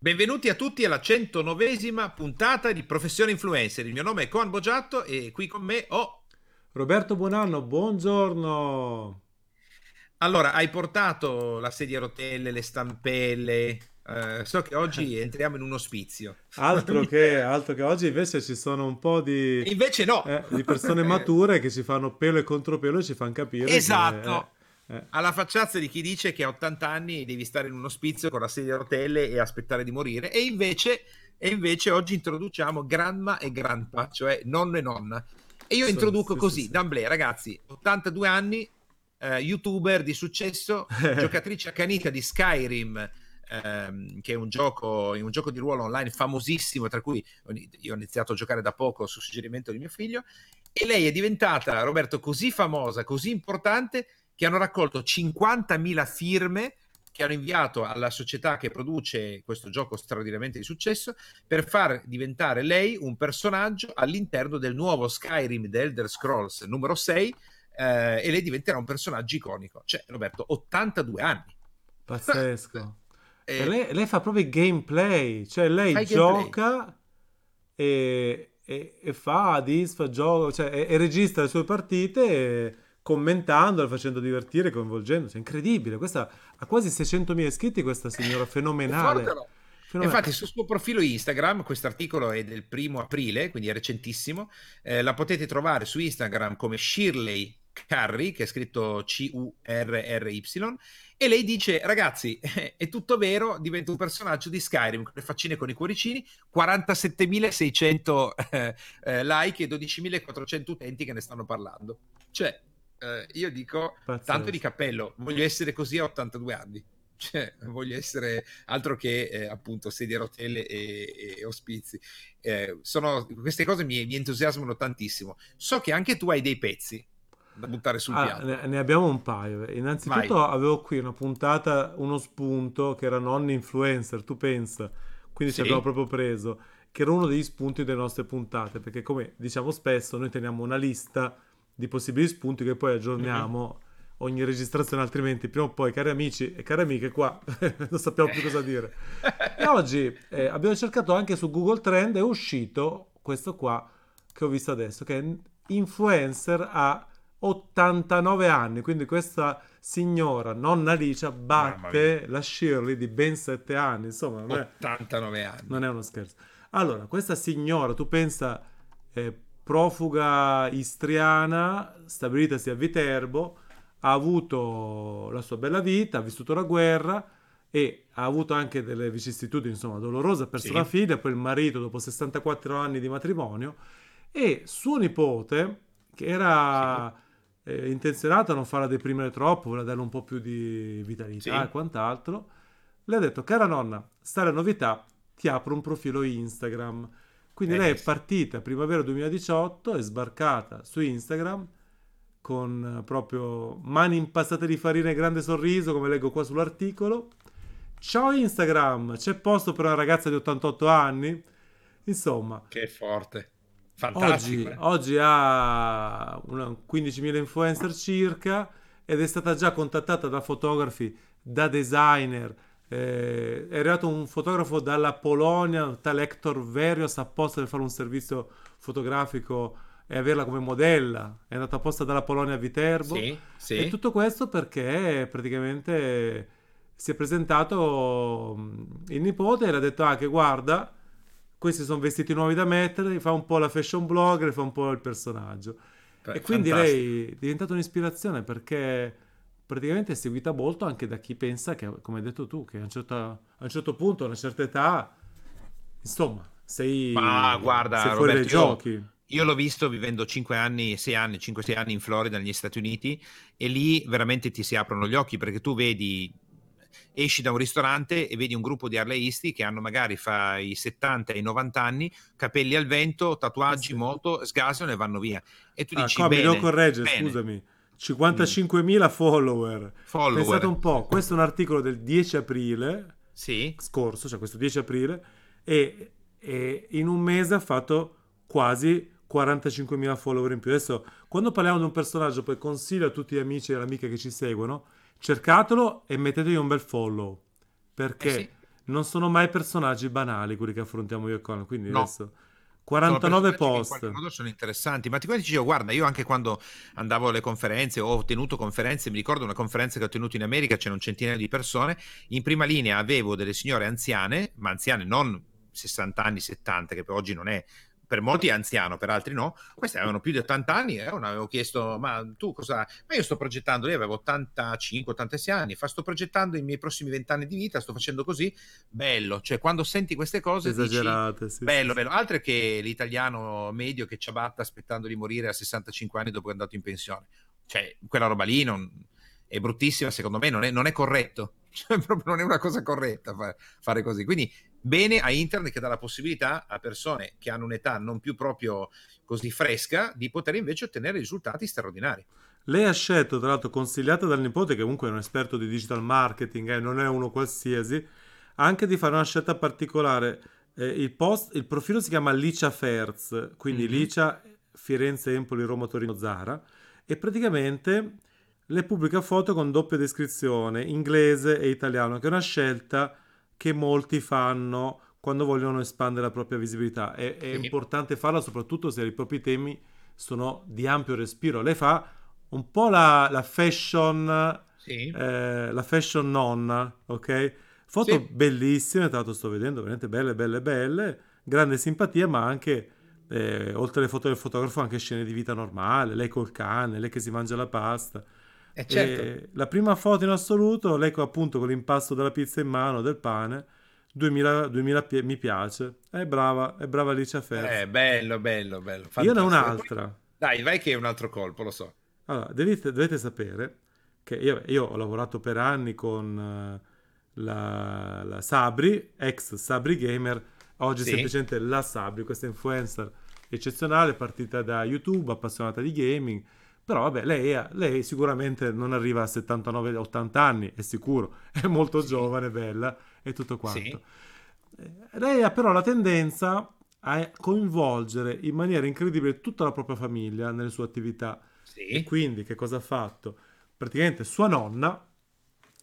Benvenuti a tutti alla 109esima puntata di Professione Influencer. Il mio nome è Coan Bogiatto e qui con me ho Roberto Buonanno, buongiorno. Allora, hai portato la sedia a rotelle, le stampelle. eh, so che oggi entriamo in un ospizio. Altro che, altro che oggi invece ci sono un po' di, invece no. eh, di persone mature che ci fanno pelo e contropelo e ci fanno capire che, Esatto. eh, eh, Alla facciazza di chi dice che a 80 anni devi stare in un ospizio con la sedia a rotelle e aspettare di morire. E invece, e invece oggi introduciamo Granma e Grandpa, cioè nonno e nonna. E io Sì, introduco sì, così, sì, sì. d'amblè, ragazzi, 82 anni, eh, youtuber di successo, giocatrice accanita di Skyrim, ehm, che è un gioco, un gioco di ruolo online famosissimo, tra cui io ho iniziato a giocare da poco su suggerimento di mio figlio, e lei è diventata, Roberto, così famosa, così importante, che hanno raccolto 50.000 firme che hanno inviato alla società che produce questo gioco straordinariamente di successo per far diventare lei un personaggio all'interno del nuovo Skyrim The Elder Scrolls numero 6 eh, e lei diventerà un personaggio iconico. Cioè, Roberto, 82 anni. pazzesco. Eh, lei, lei fa proprio gameplay, cioè lei gioca e, e- e fa, disfa, gioca, cioè, e, e registra le sue partite commentandole, facendo divertire, coinvolgendo. Cioè, incredibile, questa ha quasi 600.000 iscritti questa signora, fenomenale. È? Fenomenale. Infatti, sul suo profilo Instagram, questo articolo è del primo aprile, quindi è recentissimo. eh, la potete trovare su Instagram come Shirley Carry, che è scritto C-U-R-R-Y. E lei dice: Ragazzi, è tutto vero, divento un personaggio di Skyrim con le faccine con i cuoricini, 47.600 eh, eh, like e 12.400 utenti che ne stanno parlando. Cioè, eh, io dico, Pazzesco. tanto di cappello, voglio essere così a 82 anni. Cioè, voglio essere altro che eh, appunto sedie a rotelle e, e ospizi. Eh, sono, queste cose mi, mi entusiasmano tantissimo. So che anche tu hai dei pezzi da buttare sul Ah, piatto. ne, ne abbiamo un paio. Innanzitutto avevo qui una puntata, uno spunto che era nonni influencer, tu pensa, quindi Sì. ci abbiamo proprio preso, che era uno degli spunti delle nostre puntate, perché come diciamo spesso noi teniamo una lista di possibili spunti che poi aggiorniamo ogni registrazione, altrimenti prima o poi, cari amici e cari amiche, qua non sappiamo più cosa dire. E oggi eh, abbiamo cercato anche su Google Trend, è uscito questo qua che ho visto adesso, che è influencer a 89 anni, quindi questa signora, nonna Alicia, batte la Shirley di ben 7 anni, insomma non è, 89 anni. non è uno scherzo. Allora, questa signora, tu pensa, eh, profuga istriana, stabilitasi a Viterbo, ha avuto la sua bella vita, ha vissuto la guerra e ha avuto anche delle vicissitudini, insomma, dolorose, ha perso Sì. la figlia, poi il marito dopo 64 anni di matrimonio e suo nipote, che era eh, intenzionato a non farla deprimere troppo, voleva darle un po' più di vitalità Sì. e quant'altro, le ha detto, cara nonna, sta la novità, ti apro un profilo Instagram. Quindi lei è partita primavera 2018, è sbarcata su Instagram con eh, proprio mani impastate di farina e grande sorriso, come leggo qua sull'articolo. Ciao Instagram, c'è posto per una ragazza di 88 anni? Insomma, Che forte. oggi, Fantastico. eh. oggi ha una 15.000 influencer circa ed è stata già contattata da fotografi, da designer. Eh, è arrivato un fotografo dalla Polonia, tale Hector Verios, apposta per fare un servizio fotografico e averla come modella. È andato apposta dalla Polonia a Viterbo. Sì, sì. E tutto questo perché praticamente si è presentato mh, il nipote e le ha detto: Ah, che guarda, questi sono vestiti nuovi da mettere. Fa un po' la fashion blogger, fa un po' il personaggio. E quindi Fantastico. lei è diventata un'ispirazione perché praticamente è seguita molto anche da chi pensa che, come hai detto tu, che a un certo, a un certo punto, a una certa età, insomma, sei, Ma guarda, sei fuori dai Roberto, io- giochi. Io l'ho visto vivendo 5 anni, 6 anni, 5-6 anni in Florida, negli Stati Uniti, e lì veramente ti si aprono gli occhi perché tu vedi, esci da un ristorante e vedi un gruppo di arleisti che hanno magari fra i 70 e i 90 anni, capelli al vento, tatuaggi, moto, sgasano e vanno via. E tu Ah, dici, qua mi bene, devo correggere, bene, scusami. 55.000 follower. follower. Pensate un po', questo è un articolo del 10 aprile Sì, scorso, cioè questo 10 aprile, e, e in un mese ha fatto quasi 45.000 follower in più. Adesso, quando parliamo di un personaggio, poi consiglio a tutti gli amici e le amiche che ci seguono, cercatelo e mettetegli un bel follow, perché Eh sì. non sono mai personaggi banali quelli che affrontiamo io e Conan, quindi No. adesso 49 post. In modo sono interessanti, ma ti dicevo, guarda, io anche quando andavo alle conferenze o ho tenuto conferenze, mi ricordo una conferenza che ho tenuto in America, c'erano un centinaio di persone, in prima linea avevo delle signore anziane, ma anziane non 60 anni, 70, che per oggi non è per molti è anziano, per altri no. Queste avevano più di 80 anni e una avevo chiesto: Ma tu cosa? Ma io sto progettando, lei aveva 85, 86 anni, fa, sto progettando i miei prossimi 20 anni di vita, sto facendo così. Bello, cioè quando senti queste cose dici, Esagerate, sì, bello, bello. Altro che l'italiano medio che ciabatta aspettando di morire a 65 anni dopo che è andato in pensione. Cioè, quella roba lì non- è bruttissima, secondo me non è, non è corretto. Cioè, proprio non è una cosa corretta fa- fare così. Quindi, bene a internet che dà la possibilità a persone che hanno un'età non più proprio così fresca di poter invece ottenere risultati straordinari. Lei ha scelto, tra l'altro, consigliata dal nipote, che comunque è un esperto di digital marketing, eh, non è uno qualsiasi, anche di fare una scelta particolare. Eh, il, post, il profilo si chiama Licia Ferz, quindi Mhm. Licia, Firenze, Empoli, Roma, Torino, Zara, e praticamente le pubblica foto con doppia descrizione, inglese e italiano, che è una scelta che molti fanno quando vogliono espandere la propria visibilità. È, è Sì. importante farla soprattutto se i propri temi sono di ampio respiro. Lei fa un po' la, la fashion, Sì. eh, la fashion nonna, ok? Foto Sì. bellissime, tra l'altro sto vedendo, veramente belle, belle, belle, grande simpatia, ma anche, eh, oltre alle foto del fotografo, anche scene di vita normale, lei col cane, lei che si mangia la pasta. Eh, certo. La prima foto in assoluto, lei appunto con l'impasto della pizza in mano, del pane, 2000, 2000 pi- mi piace, è brava, è brava Alicia Ferz. Eh, bello, bello, bello. Io ne ho fantastico. un'altra. Dai, vai che è un altro colpo, lo so. Allora, dovete, dovete sapere che io, io ho lavorato per anni con eh, la, la Sabri, ex Sabri Gamer, oggi Sì. semplicemente la Sabri, questa influencer eccezionale, partita da YouTube, appassionata di gaming, però vabbè, lei, è- lei sicuramente non arriva a 79-80 anni, è sicuro, è molto Sì. giovane, bella e tutto quanto. Sì. Eh, Lei ha però la tendenza a coinvolgere in maniera incredibile tutta la propria famiglia nelle sue attività. E Sì. quindi che cosa ha fatto? Praticamente sua nonna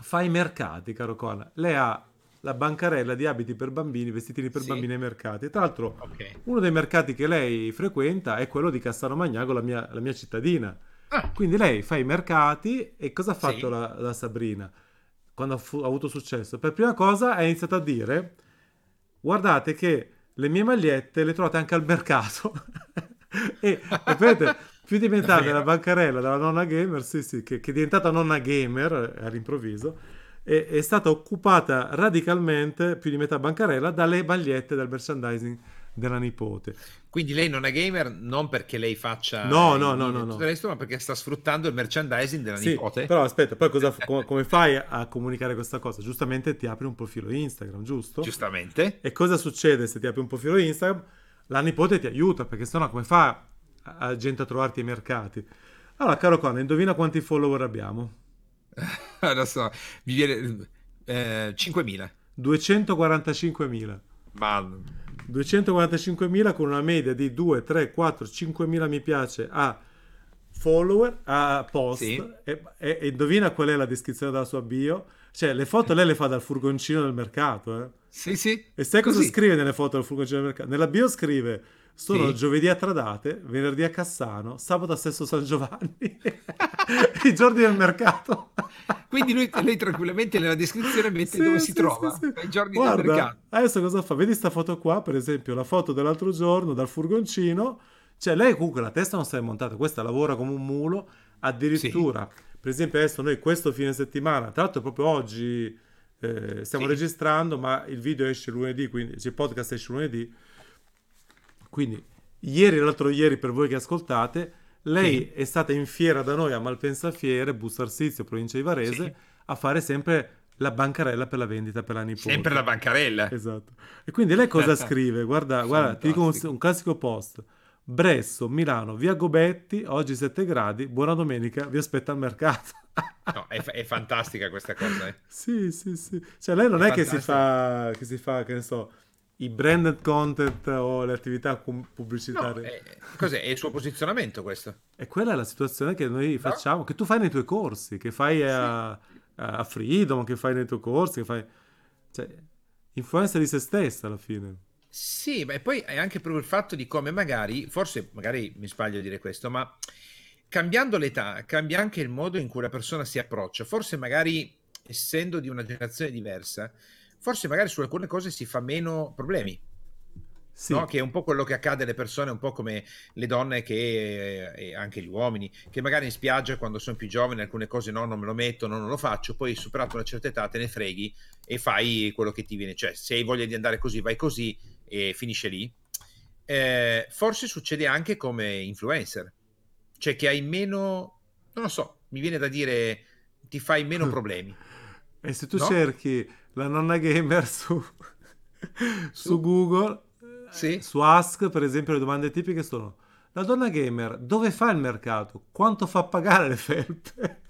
fa i mercati, caro Conan. Lei ha la bancarella di abiti per bambini, vestitini per Sì. bambini ai mercati. Tra l'altro, Ok. uno dei mercati che lei frequenta è quello di Cassano Magnago, la mia, la mia cittadina. Ah, Quindi lei fa i mercati e cosa ha fatto Sì. la, la Sabrina quando ha, fu- ha avuto successo? Per prima cosa ha iniziato a dire: Guardate che le mie magliette le trovate anche al mercato. e, e vedete, più diventata la bancarella della nonna gamer, sì, sì, che, che è diventata nonna gamer eh, all'improvviso, e- è stata occupata radicalmente, più di metà bancarella, dalle magliette del merchandising della nipote. quindi lei non è gamer non perché lei faccia No, no, no, no, tutto no. resto, ma perché sta sfruttando il merchandising della Sì, nipote. però aspetta, poi cosa, co- come fai a comunicare questa cosa? Giustamente ti apri un profilo Instagram, giusto? Giustamente. E cosa succede se ti apri un profilo Instagram? La nipote ti aiuta, perché sennò come fa a, a gente a trovarti ai mercati? Allora, caro Conan, indovina quanti follower abbiamo? Lo so, mi viene eh, 5.000. 245.000. Ma 245.000 con una media di 2, 3, 4, 5.000 mi piace a follower, a post. Sì. E, e- e indovina qual è la descrizione della sua bio? Cioè, le foto lei le fa dal furgoncino del mercato, eh? sì, sì. E sai cosa scrive nelle foto del furgoncino del mercato? Nella bio scrive: Sono Sì. giovedì a Tradate, venerdì a Cassano, sabato a Sesto San Giovanni. I giorni del mercato. Quindi lui, lei tranquillamente nella descrizione mette Sì, dove sì, si trova, ai giorni Guarda, del mercato. adesso cosa fa? Vedi sta foto qua, per esempio, la foto dell'altro giorno dal furgoncino. Cioè, lei comunque la testa non si è montata, questa lavora come un mulo. Addirittura, per esempio, adesso noi questo fine settimana, tra l'altro proprio oggi eh, stiamo registrando, ma il video esce lunedì, quindi cioè, il podcast esce lunedì. Quindi, ieri e l'altro ieri, per voi che ascoltate, lei è stata in fiera da noi a Malpensa Fiere, Busto Arsizio, provincia di Varese, Sì. a fare sempre la bancarella per la vendita per la nipote. Sempre la bancarella. Esatto. E quindi lei cosa scrive? Guarda, guarda, ti dico un, un classico post. Bresso, Milano, via Gobetti, oggi 7 gradi, buona domenica, vi aspetto al mercato. No, è, è fantastica questa cosa. eh. Sì, sì, sì. Cioè lei non è, È che si fa, che si fa, che ne so, i branded content o le attività com- No, pubblicitarie. è, cos'è? È il suo posizionamento questo? E quella è la situazione che noi facciamo, che tu fai nei tuoi corsi, che fai a, a Freedom, che fai nei tuoi corsi, che fai... Cioè, influenza di se stessa alla fine. Sì, ma poi è anche proprio il fatto di come magari, forse magari mi sbaglio a dire questo, ma cambiando l'età cambia anche il modo in cui la persona si approccia. Forse magari essendo di una generazione diversa, forse magari su alcune cose si fa meno problemi. Sì. No? Che è un po' quello che accade alle persone, un po' come le donne che, e anche gli uomini, che magari in spiaggia quando sono più giovani alcune cose no, non me lo metto, no, non lo faccio, poi superato una certa età te ne freghi e fai quello che ti viene, cioè se hai voglia di andare così vai così e finisce lì. Eh, forse succede anche come influencer, cioè che hai meno, non lo so, mi viene da dire ti fai meno problemi. E se tu no? cerchi la nonna gamer su, su Google sì. Su Ask, per esempio, le domande tipiche sono: La donna gamer dove fa il mercato? Quanto fa pagare le felpe?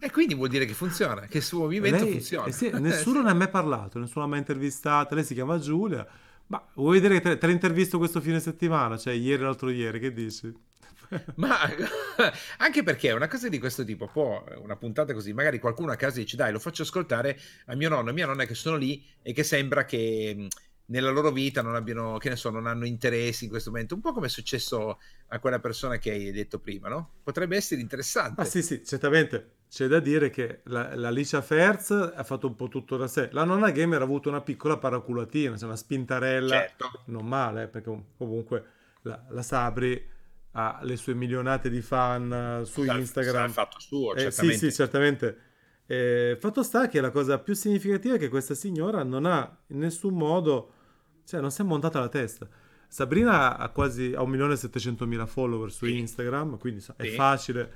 E quindi vuol dire che funziona, che il suo movimento lei, funziona. Eh sì, nessuno ne ha mai parlato, nessuno l'ha mai intervistata. Lei si chiama Giulia. Ma vuoi vedere che te, te l'intervisto questo fine settimana? Cioè, ieri o l'altro ieri, che dici? Ma anche perché una cosa di questo tipo può, una puntata così, magari qualcuno a casa dice dai lo faccio ascoltare a mio nonno e mia nonna che sono lì e che sembra che nella loro vita non abbiano, che ne so, non hanno interessi in questo momento, un po' come è successo a quella persona che hai detto prima, no? Potrebbe essere interessante. Ah sì, sì, certamente. C'è da dire che la, la Licia Ferz ha fatto un po' tutto da sé. La nonna gamer ha avuto una piccola paraculatina, cioè una spintarella, certo. non male, eh, perché comunque la, la, Sabri ha le sue milionate di fan su Sal, Instagram. Ha fatto suo, eh, certamente. Sì, sì, certamente. Eh, fatto sta che la cosa più significativa è che questa signora non ha in nessun modo cioè, non si è montata la testa. Sabrina ha quasi a 1.700.000 follower su sì. Instagram, quindi è sì. facile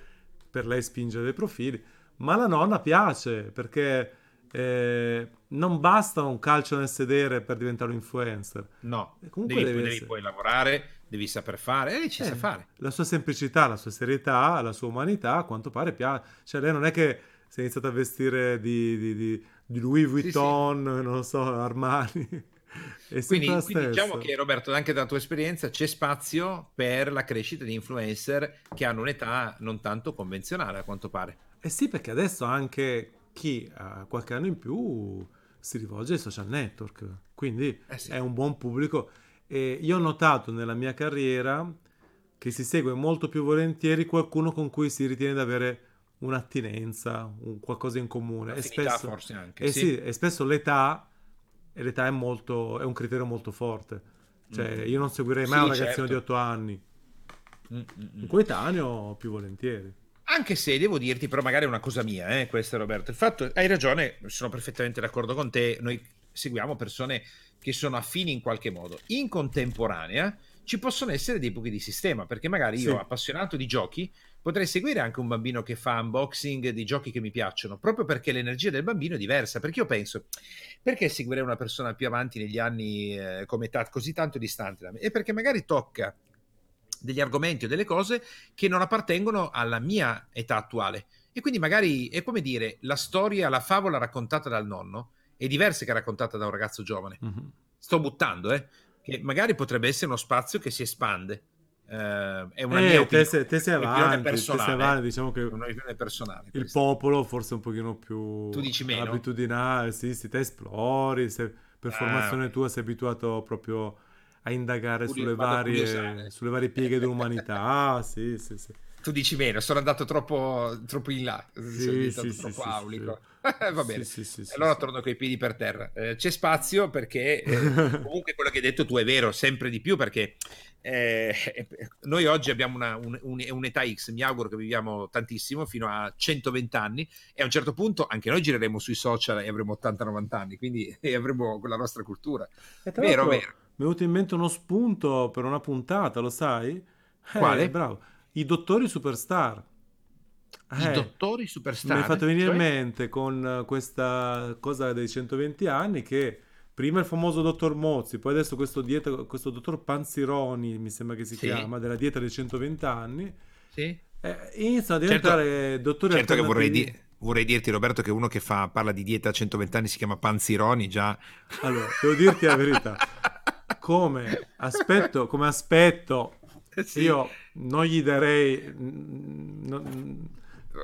per lei spingere dei profili. Ma la nonna piace perché eh, non basta un calcio nel sedere per diventare un influencer. No, devi, devi, devi poi lavorare, devi saper fare, e lei ci eh, sa fare. La sua semplicità, la sua serietà, la sua umanità, a quanto pare piace. Cioè, lei non è che si è iniziata a vestire di, di, di, di Louis Vuitton, sì, non lo so, Armani. Quindi, quindi diciamo che Roberto, anche dalla tua esperienza, c'è spazio per la crescita di influencer che hanno un'età non tanto convenzionale, a quanto pare. Eh sì, perché adesso anche chi ha qualche anno in più si rivolge ai social network, quindi eh sì. è un buon pubblico. E io ho notato nella mia carriera che si segue molto più volentieri qualcuno con cui si ritiene di avere un'attinenza, un qualcosa in comune. e spesso, forse anche. Eh sì. sì, e spesso l'età l'età è, molto, è un criterio molto forte. Cioè, mm. io non seguirei mai sì, un ragazzino certo. di 8 anni. Mm-mm. Un coetaneo più volentieri. Anche se devo dirti, però, magari è una cosa mia, eh, questa, Roberto. Il fatto, hai ragione, sono perfettamente d'accordo con te. Noi seguiamo persone che sono affini in qualche modo. In contemporanea ci possono essere dei buchi di sistema, perché magari io, sì. appassionato di giochi, potrei seguire anche un bambino che fa unboxing di giochi che mi piacciono, proprio perché l'energia del bambino è diversa. Perché io penso, perché seguire una persona più avanti negli anni eh, come età così tanto distante da me? È perché magari tocca degli argomenti o delle cose che non appartengono alla mia età attuale. E quindi magari è come dire, la storia, la favola raccontata dal nonno è diversa che raccontata da un ragazzo giovane. Mm-hmm. Sto buttando, eh? Che magari potrebbe essere uno spazio che si espande. Uh, è una eh, mia opinione, te, te sei avanti, personale, te sei avanti, diciamo che personale. Il popolo forse un pochino più tu dici meno abitudinale, sì, sì, te esplori, se, per ah, formazione okay. tua sei abituato proprio a indagare sulle varie, sulle varie, pieghe dell'umanità. Ah, sì, sì, sì. Tu dici meno, sono andato troppo, troppo in là, sì, sono sì, troppo sì, aulico. Va bene, allora torno con i piedi per terra. Eh, c'è spazio perché eh, comunque quello che hai detto tu è vero, sempre di più perché eh, noi oggi abbiamo una, un, un, un'età X, mi auguro che viviamo tantissimo, fino a 120 anni e a un certo punto anche noi gireremo sui social e avremo 80-90 anni, quindi avremo quella nostra cultura. Vero, vero. Mi è venuto in mente uno spunto per una puntata, lo sai? Eh, Quale? bravo. I dottori superstar. I eh, dottori superstar? Mi hai fatto venire cioè? in mente con questa cosa dei 120 anni che prima il famoso dottor Mozzi, poi adesso questo, dieta, questo dottor Panzironi, mi sembra che si sì. chiama, della dieta dei 120 anni, sì. eh, iniziano a diventare certo, dottori certo che vorrei, di, vorrei, dirti Roberto che uno che fa, parla di dieta a 120 anni si chiama Panzironi già. Allora, devo dirti la verità, come aspetto, come aspetto sì. io non gli darei... Non,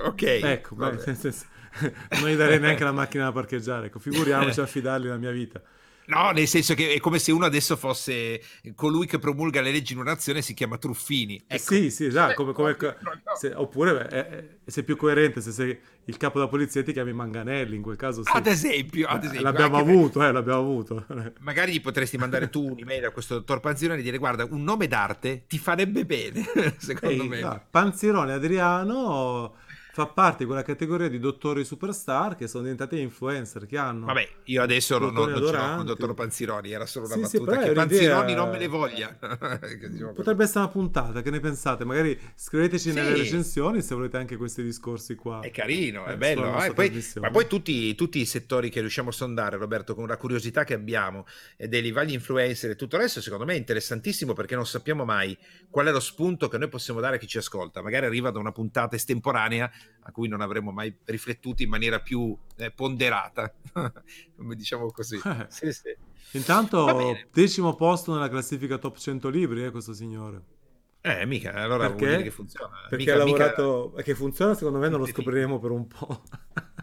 ok. Ecco, beh, non gli darei neanche la macchina da parcheggiare, ecco, figuriamoci affidargli la mia vita. No, nel senso che è come se uno adesso fosse colui che promulga le leggi in una nazione si chiama Truffini. Eh ecco. Sì, sì, esatto, come, come, se, oppure è, è, sei più coerente se sei il capo della polizia ti chiami Manganelli, in quel caso sì. Ad esempio, ad esempio l'abbiamo avuto, eh, l'abbiamo avuto. Magari gli potresti mandare tu un'email a questo dottor Panzirone e dire guarda, un nome d'arte ti farebbe bene, secondo Ehi, me. No, Panzirone Adriano fa parte di quella categoria di dottori superstar che sono diventati influencer che hanno. Vabbè, io adesso non, non, non ce l'ho con il dottor Panzironi, era solo una sì, battuta sì, che Panzironi non me ne voglia. Potrebbe essere una puntata, che ne pensate? Magari scriveteci sì. nelle recensioni se volete anche questi discorsi qua. È carino, è eh, bello. Eh, poi, ma poi tutti, tutti, i settori che riusciamo a sondare, Roberto, con la curiosità che abbiamo e dei livelli influencer e tutto il resto, secondo me è interessantissimo perché non sappiamo mai qual è lo spunto che noi possiamo dare a chi ci ascolta. Magari arriva da una puntata estemporanea a cui non avremmo mai riflettuto in maniera più eh, ponderata, come diciamo così. Eh. Sì, sì. Intanto, decimo posto nella classifica top 100 libri, eh, questo signore. Eh, mica, allora perché? vuol dire che funziona. Perché mica, ha lavorato... Mica... Che funziona, secondo me non lo scopriremo per un po'.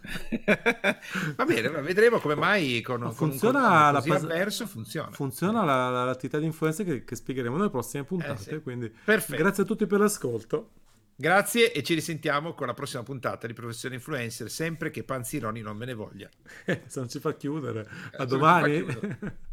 Va bene, vedremo come mai con, funziona con un la avverso funziona. Funziona la, la, l'attività di influenza che, che spiegheremo nelle prossime puntate. Eh, sì. Quindi, Perfetto. grazie a tutti per l'ascolto. Grazie e ci risentiamo con la prossima puntata di Professione Influencer, sempre che Panzironi non me ne voglia. Se non ci fa chiudere. A domani.